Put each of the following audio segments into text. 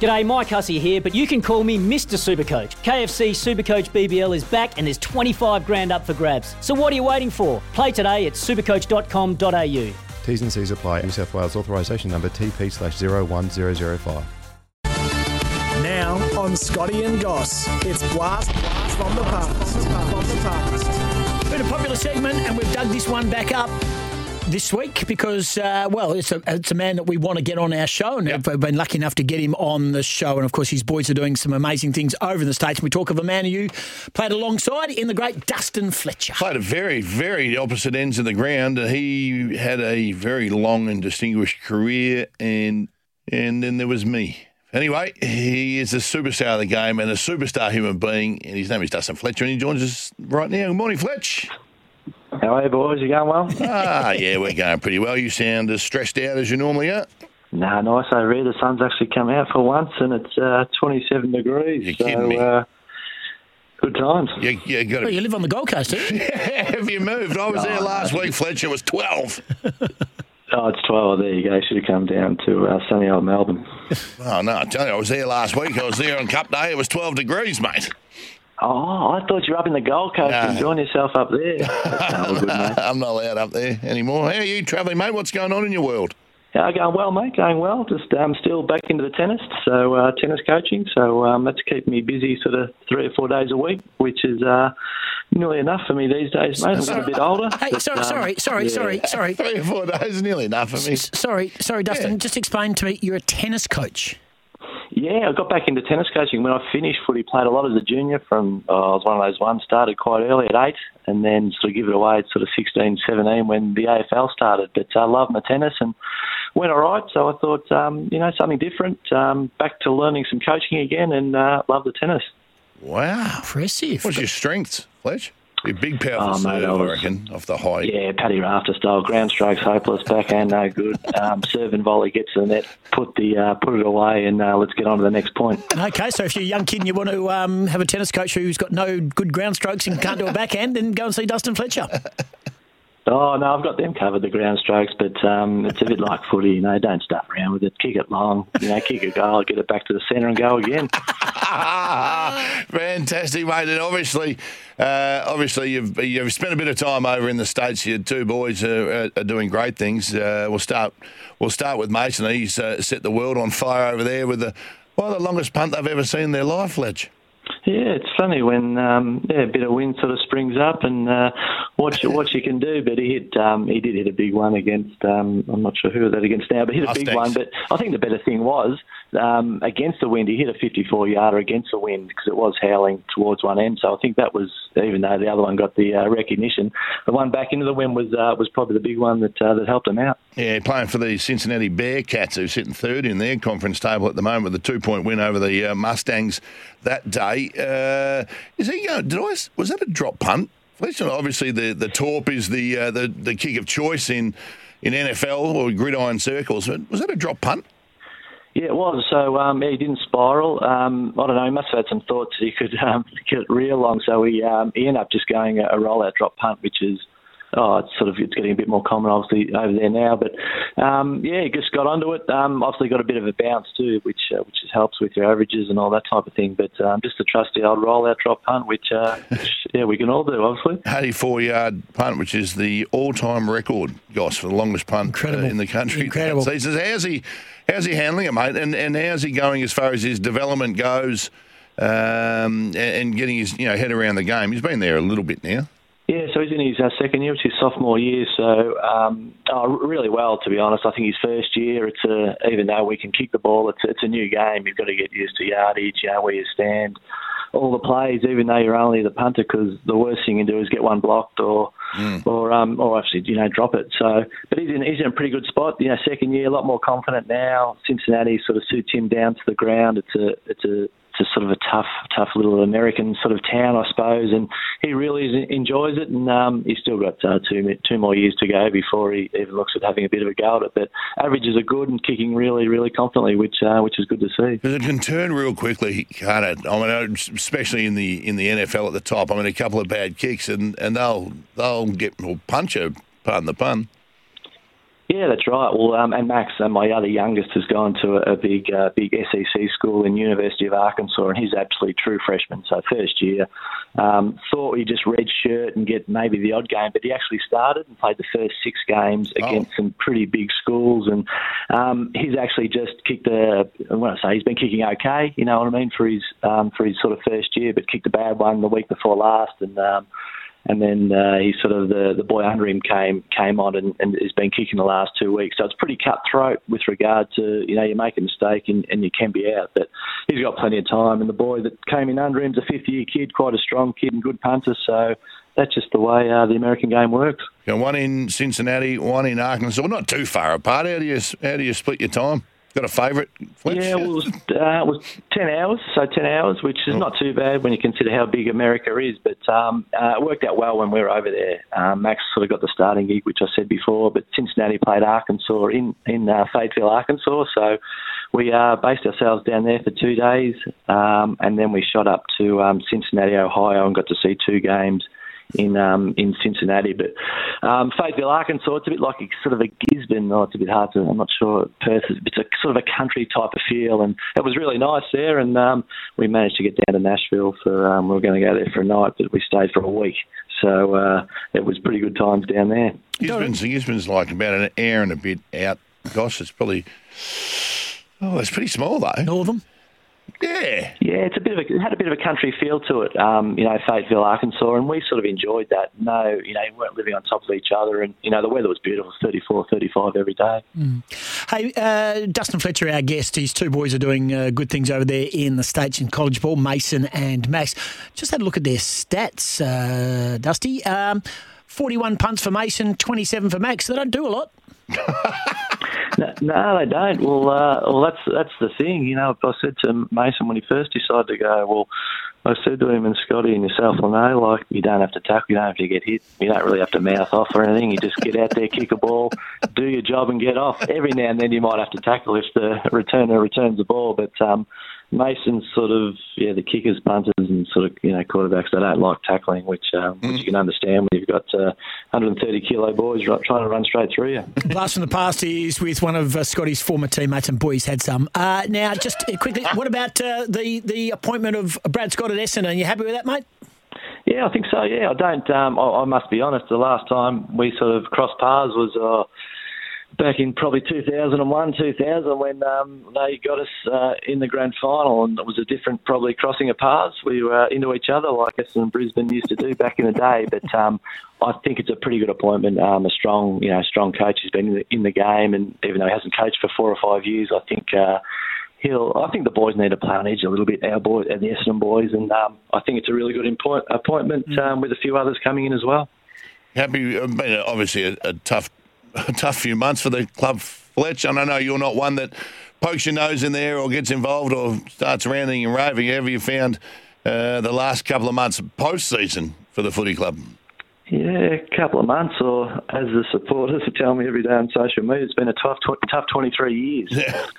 G'day, Mike Hussey here, but you can call me Mr. Supercoach. KFC Supercoach BBL is back and there's 25 grand up for grabs. So what are you waiting for? Play today at supercoach.com.au. T's and C's apply. New South Wales authorisation number TP slash 01005. Now on Scotty and Goss, it's Blast, Blast from the Past. From the past. Been a popular segment, and we've dug this one back up this week because, uh, well, it's a, it's a man that we want to get on our show, and we've been lucky enough to get him on the show. And of course, his boys are doing some amazing things over in the States. And we talk of a man who you played alongside in the great Dustin Fletcher. Played at very, very opposite ends of the ground. He had a very long and distinguished career, and and then there was me. Anyway, he is a superstar of the game and a superstar human being, and his name is Dustin Fletcher, and he joins us right now. Good morning, Fletch. How are you, boys? You going well? ah, yeah, we're going pretty well. You sound as stressed out as you normally are. Nah, nice over here. The sun's actually come out for once, and it's uh, 27 degrees. You're so, kidding me. Uh, good times. You, you got Oh, you live on the Gold Coast, do you? Have you moved? I was there Oh, last no. week, Fletcher. It was 12. Oh, it's 12. There you go. Should have come down to uh, sunny old Melbourne. Oh, no, I tell you, I was there last week. I was there on Cup Day. It was 12 degrees, mate. Oh, I thought you were up in the Gold Coast No. enjoying yourself up there. That's no good, mate. I'm not allowed up there anymore. How are you travelling, mate? What's going on in your world? Yeah, going well, mate. Going well. Just um, still back into the tennis, so uh, tennis coaching. So um, that's keeping me busy, sort of three or four days a week, which is uh, nearly enough for me these days, mate. I'm getting a bit older. Hey, but, sorry, um, sorry, sorry, yeah. sorry, sorry. Three or four days is nearly enough for me. S- Sorry, sorry, Dustin. Yeah. Just explain to me. You're a tennis coach. Yeah, I got back into tennis coaching when I finished footy. Played a lot as a junior. From uh, I was one of those ones started quite early at eight, and then sort of give it away at sort of 16, 17 when the AFL started. But I uh, loved my tennis and went all right. So I thought, um, you know, something different. Um, back to learning some coaching again, and uh, love the tennis. Wow. Impressive. What's your strengths, Fletch? Your big, powerful Oh, mate, serve, I I was- reckon, off the high. Yeah, Paddy Rafter style, ground strokes hopeless, backhand no good. Um, serve and volley gets to the net, put the uh, put it away, and uh, let's get on to the next point. Okay, so if you're a young kid and you want to um, have a tennis coach who's got no good ground strokes and can't do a backhand, then go and see Dustin Fletcher. Oh no, I've got them covered, the ground strokes, but um, it's a bit like footy, you know. Don't stuff around with it. Kick it long, you know. Kick a goal, get it back to the centre, and go again. Fantastic, mate. And obviously, uh, obviously, you've you've spent a bit of time over in the states. Your two boys are, are doing great things. Uh, we'll start. We'll start with Mason. He's uh, set the world on fire over there with the well, the longest punt they've ever seen in their life, Fletch. Yeah, it's funny when um, yeah, a bit of wind sort of springs up and uh, what you, what you can do. But he hit um, he did hit a big one against um, I'm not sure who that against now, but hit a big one. But I think the better thing was um, against the wind. He hit a 54 yarder against the wind because it was howling towards one end. So I think that was even though the other one got the uh, recognition, the one back into the wind was uh, was probably the big one that uh, that helped him out. Yeah, playing for the Cincinnati Bearcats, who's sitting third in their conference table at the moment with a two-point win over the uh, Mustangs that day. Uh, is he going? Did I? Was that a drop punt? Obviously, the the torp is the uh, the the kick of choice in in NFL or gridiron circles. Was that a drop punt? Yeah, it was. So um, yeah, he didn't spiral. Um, I don't know. He must have had some thoughts he could um, get real long. So he um, he ended up just going a, a rollout drop punt, which is oh, it's sort of it's getting a bit more common obviously over there now. But um, yeah, he just got onto it. Um, obviously got a bit of a bounce too, which uh, which just helps with your averages and all that type of thing. But um, just a trusty old rollout drop punt, which, uh, which yeah we can all do obviously. 84 yard punt, which is the all time record, Goss, for the longest punt uh, in the country. Incredible. So he says, how's he, how's he handling it, mate? And, and how's he going as far as his development goes um, and, and getting his you know head around the game? He's been there a little bit now. So he's in his uh, second year, which is sophomore year. So um, oh, really well, to be honest. I think his first year, it's a, even though we can kick the ball, it's it's a new game. You've got to get used to yardage, you know, where you stand. all the plays, even though you're only the punter, because the worst thing you can do is get one blocked or or um, or actually you know drop it. So, but he's in he's in a pretty good spot. You know, second year, a lot more confident now. Cincinnati sort of suits him down to the ground. It's a it's a it's a sort of a tough, tough little American sort of town, I suppose, and he really enjoys it. And um, he's still got uh, two two more years to go before he even looks at having a bit of a go at it. But averages are good and kicking really, really confidently, which uh, which is good to see. Because it can turn real quickly, can't it? I mean, especially in the in the NFL at the top. I mean, a couple of bad kicks and, and they'll they'll get will punch you, pardon the pun. Yeah, that's right. Well, um, and Max, uh, my other youngest, has gone to a, a big, uh, big SEC school in University of Arkansas, and he's absolutely true freshman, so first year. Um, thought he'd just red shirt and get maybe the odd game, but he actually started and played the first six games Oh. against some pretty big schools, and um, he's actually just kicked a. When I say he's been kicking okay, you know what I mean, for his um, for his sort of first year, but kicked a bad one the week before last, and. Um, and then uh, he sort of the, the boy under him came came on and, and has been kicking the last two weeks. So it's pretty cutthroat with regard to you know you make a mistake and, and you can be out, but he's got plenty of time. And the boy that came in under him's a fifth year kid, quite a strong kid and good punter. So that's just the way uh, the American game works. Know, one in Cincinnati, one in Arkansas. Well, not too far apart. How do you how do you split your time? Got a favourite? Yeah, well, it was, uh, it was 10 hours, so 10 hours, which is not too bad when you consider how big America is. But um, uh, it worked out well when we were over there. Um, Max sort of got the starting gig, which I said before, but Cincinnati played Arkansas in, in uh, Fayetteville, Arkansas. So we uh, based ourselves down there for two days, um, and then we shot up to um, Cincinnati, Ohio, and got to see two games in um, in Cincinnati. But um, Fayetteville, Arkansas, it's a bit like a, sort of a Gisborne. Oh, it's a bit hard to. I'm not sure. Perth. is- It's a sort of a country type of feel, and it was really nice there. And um, we managed to get down to Nashville for. Um, we were going to go there for a night, but we stayed for a week. So uh, it was pretty good times down there. Gisborne's, Gisborne's like about an hour and a bit out. Gosh, it's probably. Oh, it's pretty small though. Northern. Yeah. Yeah, it's a bit of a, it had a bit of a country feel to it. Um, you know, Fayetteville, Arkansas, and we sort of enjoyed that. No, you know, we weren't living on top of each other, and you know, the weather was beautiful, 34, 35 every day. Hey, uh, Dustin Fletcher, our guest. His two boys are doing uh, good things over there in the States in college ball, Mason and Max. Just had a look at their stats, uh, Dusty. Um, 41 punts for Mason, 27 for Max. They don't do a lot. No, no, they don't. Well, uh, well, that's that's the thing. You know, I said to Mason when he first decided to go. Well, I said to him and Scotty and yourself, well, no, like you don't have to tackle, you don't have to get hit, you don't really have to mouth off or anything. You just get out there, kick a ball, do your job, and get off. Every now and then you might have to tackle if the returner returns the ball, but um, Mason's sort of yeah, the kickers, punters, and sort of you know quarterbacks they don't like tackling, which um, which you can understand when you've got uh, 130 kilo boys trying to run straight through you. Blast from the past is with one of uh, Scotty's former teammates, and boys had some. Uh, now, just uh, quickly, what about uh, the the appointment of Brad Scott at Essendon? Are you happy with that, mate? Yeah, I think so. Yeah, I don't. Um, I, I must be honest. The last time we sort of crossed paths was uh, back in probably 2001, 2000, when um, they got us uh, in the grand final, and it was a different, probably crossing of paths. We were into each other like us and Brisbane used to do back in the day. But um, I think it's a pretty good appointment. Um, a strong, you know, strong coach who's been in the, in the game, and even though he hasn't coached for four or five years, I think. Uh, He'll, I think the boys need to play on edge a little bit, our boys, and the Essendon boys, and um, I think it's a really good appointment um, with a few others coming in as well. Happy, uh, been obviously a, a tough, a tough few months for the club, Fletch. And I know you're not one that pokes your nose in there or gets involved or starts ranting and raving. Have you found uh, the last couple of months post season for the footy club? Yeah, a couple of months, or as the supporters tell me every day on social media, it's been a tough, tw- tough 23 years. Yeah.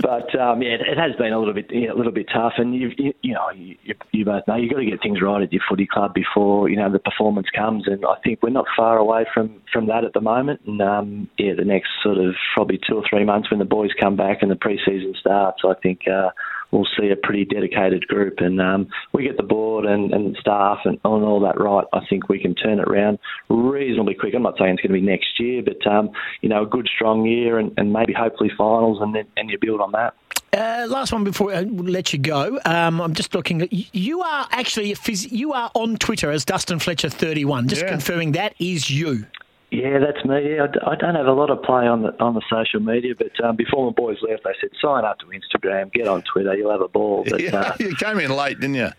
But um, yeah, it, has been a little bit, yeah, a little bit tough, and you, you, you know, you, you- you both know you've got to get things right at your footy club before you know the performance comes, and I think we're not far away from from that at the moment. And um, yeah, the next sort of probably two or three months when the boys come back and the pre-season starts, I think. Uh, We'll see a pretty dedicated group, and um, we get the board and, and staff and, and all that right. I think we can turn it around reasonably quick. I'm not saying it's going to be next year, but um, you know, a good strong year, and, and maybe hopefully finals, and then and you build on that. Uh, last one before I let you go. Um, I'm just looking. At, you are actually a phys- you are on Twitter as Dustin Fletcher 31. Just Yeah. confirming that is you. Yeah, that's me. I, I don't have a lot of play on the on the social media, but um, before my boys left, they said sign up to Instagram, get on Twitter, you'll have a ball. But Yeah, uh, you came in late, didn't you?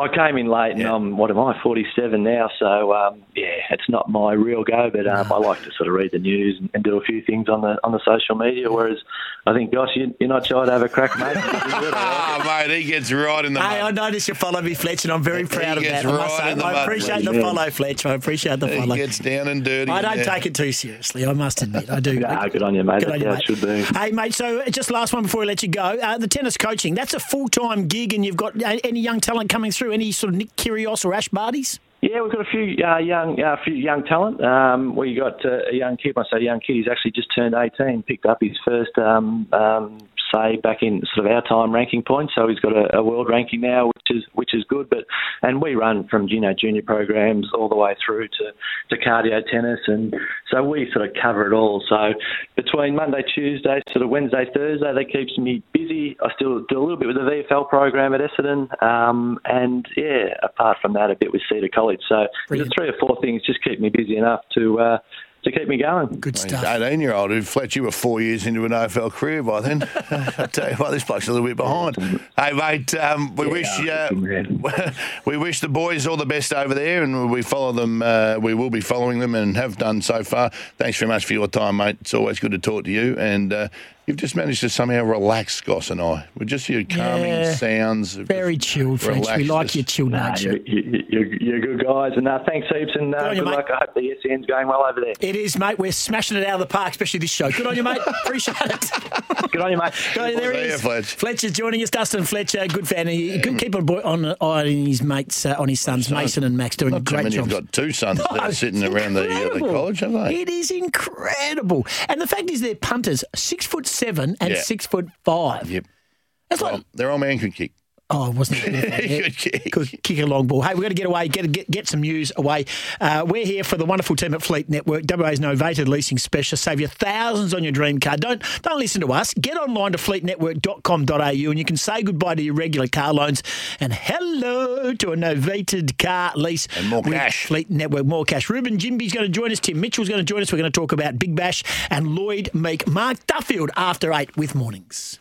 I came in late, and Yeah. I'm what am I, 47 now? So um, yeah, it's not my real go, but um, I like to sort of read the news and, and do a few things on the on the social media. Whereas I think, gosh, you, you're not shy to have a crack, mate. Ah, mate, he gets right in the Hey, I mud. noticed you follow me, Fletch, and I'm very proud of gets that. I must right say, in the I mud, appreciate the Fletch. follow, Fletch. I appreciate the He follow. gets down and dirty. I don't there. take it too seriously. I must admit, I do. Nah, good on you, mate. Good on you, mate. should be. Hey, mate. So, just last one before we let you go. Uh, the tennis coaching—that's a full-time gig, and you've got uh, any young talent coming through? Any sort of Nick Kyrgios or Ash Barties? Yeah, we've got a few uh, young, uh, few young talent. Um, we got uh, a young kid. I say young kid, he's actually just turned 18. Picked up his first um, um, say back in sort of our time ranking points. So he's got a, a world ranking now, which is which is good. But and we run from you know junior programs all the way through to, to cardio tennis, and so we sort of cover it all. So between Monday, Tuesday, sort of Wednesday, Thursday, that keeps me busy. I still do a little bit with the VFL program at Essendon, um, and yeah, apart from that, a bit with Cedar College. So Brilliant. there's three or four things just keep me busy enough to uh, to keep me going. Good stuff. 18 year old. Who Fletch, you were four years into an AFL career by then. I tell you what, this bloke's a little bit behind. Hey, mate, um, we wish uh, we wish the boys all the best over there, and we follow them. Uh, we will be following them and have done so far. Thanks very much for your time, mate. It's always good to talk to you, and uh, you've just managed to somehow relax Goss and I. We're just your calming Yeah. sounds. Very chilled, Fletch. We like us. your chilled Nah, nature. you, you, you're, you're good guys, and uh, thanks heaps, and uh, good you, mate. luck. I hope the SEN's going well over there. It is, mate. We're smashing it out of the park, especially this show. Good on you, mate. Appreciate it. Good on you, mate. Good on you. There he is. Fletch. Fletcher's joining us. Dustin Fletcher, good fan. He could keep on, boy, on, on his mates, uh, on his sons, Mason and Max, doing Not too great many have got two sons that No, are sitting around the, uh, the incredible. college, have they? It is incredible. And the fact is, they're punters, six foot seven and Yeah. six foot five. Yep. That's like, Well, their old man can kick. Oh, it wasn't it? Good kick. A long ball. Hey, we've got to get away, get get, get some news away. Uh, we're here for the wonderful team at Fleet Network, WA's novated leasing specialist. Save you thousands on your dream car. Don't don't listen to us. Get online to fleetnetwork.com.au and you can say goodbye to your regular car loans and hello to a novated car lease. And more with cash. Fleet Network, more cash. Ruben Jimby's going to join us. Tim Mitchell's going to join us. We're going to talk about Big Bash and Lloyd Meek. Mark Duffield after eight with mornings.